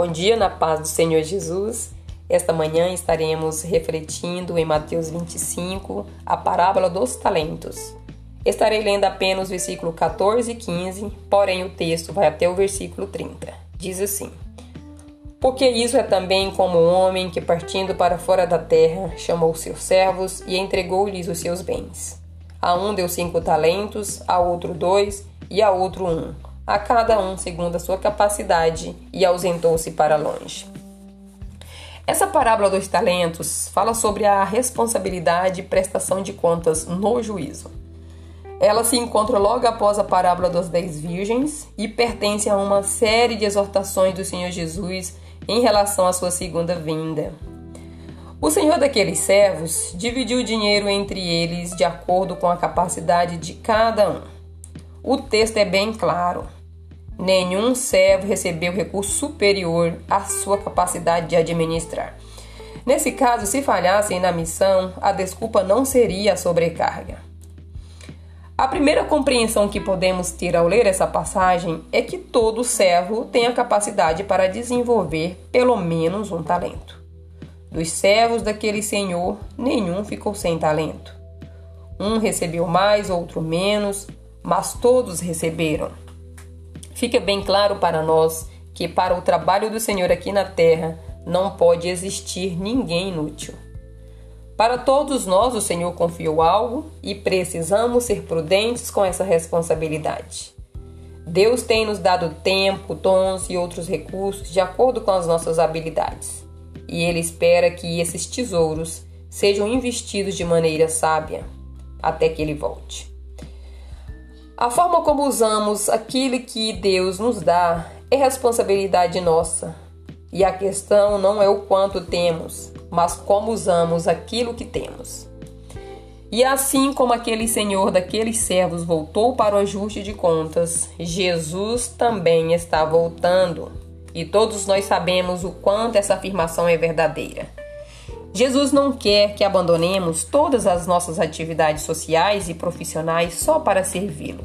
Bom dia na paz do Senhor Jesus. Esta manhã estaremos refletindo em Mateus 25 a parábola dos talentos. Estarei lendo apenas o versículo 14 e 15, porém o texto vai até o versículo 30. Diz assim: Porque isso é também como um homem que, partindo para fora da terra, chamou seus servos e entregou-lhes os seus bens. A um deu cinco talentos, a outro dois e a outro um a cada um segundo a sua capacidade, e ausentou-se para longe. Essa parábola dos talentos fala sobre a responsabilidade e prestação de contas no juízo. Ela se encontra logo após a parábola dos dez virgens e pertence a uma série de exortações do Senhor Jesus em relação à sua segunda vinda. O senhor daqueles servos dividiu o dinheiro entre eles de acordo com a capacidade de cada um. O texto é bem claro. Nenhum servo recebeu recurso superior à sua capacidade de administrar. Nesse caso, se falhassem na missão, a desculpa não seria a sobrecarga. A primeira compreensão que podemos ter ao ler essa passagem é que todo servo tem a capacidade para desenvolver pelo menos um talento. Dos servos daquele senhor, nenhum ficou sem talento. Um recebeu mais, outro menos, mas todos receberam. Fica bem claro para nós que para o trabalho do Senhor aqui na terra não pode existir ninguém inútil. Para todos nós, o Senhor confiou algo e precisamos ser prudentes com essa responsabilidade. Deus tem nos dado tempo, dons e outros recursos de acordo com as nossas habilidades. E Ele espera que esses tesouros sejam investidos de maneira sábia até que Ele volte. A forma como usamos aquilo que Deus nos dá é responsabilidade nossa. E a questão não é o quanto temos, mas como usamos aquilo que temos. E assim como aquele senhor daqueles servos voltou para o ajuste de contas, Jesus também está voltando. E todos nós sabemos o quanto essa afirmação é verdadeira. Jesus não quer que abandonemos todas as nossas atividades sociais e profissionais só para servi-lo.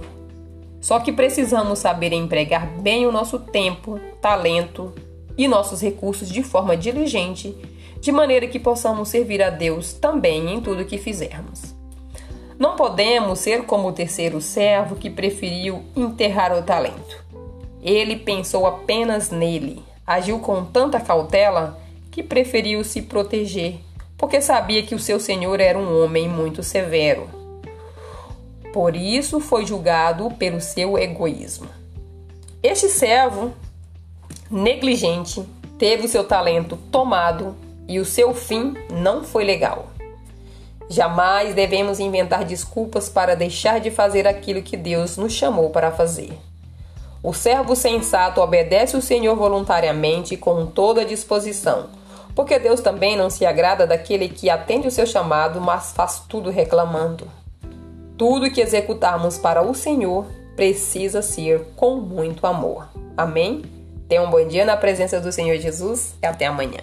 Só que precisamos saber empregar bem o nosso tempo, talento e nossos recursos de forma diligente, de maneira que possamos servir a Deus também em tudo que fizermos. Não podemos ser como o terceiro servo que preferiu enterrar o talento. Ele pensou apenas nele, agiu com tanta cautela que preferiu se proteger, porque sabia que o seu senhor era um homem muito severo. Por isso foi julgado pelo seu egoísmo. Este servo negligente teve o seu talento tomado e o seu fim não foi legal. Jamais devemos inventar desculpas para deixar de fazer aquilo que Deus nos chamou para fazer. O servo sensato obedece o Senhor voluntariamente com toda a disposição porque Deus também não se agrada daquele que atende o seu chamado, mas faz tudo reclamando. Tudo que executarmos para o Senhor precisa ser com muito amor. Amém? Tenha um bom dia na presença do Senhor Jesus e até amanhã.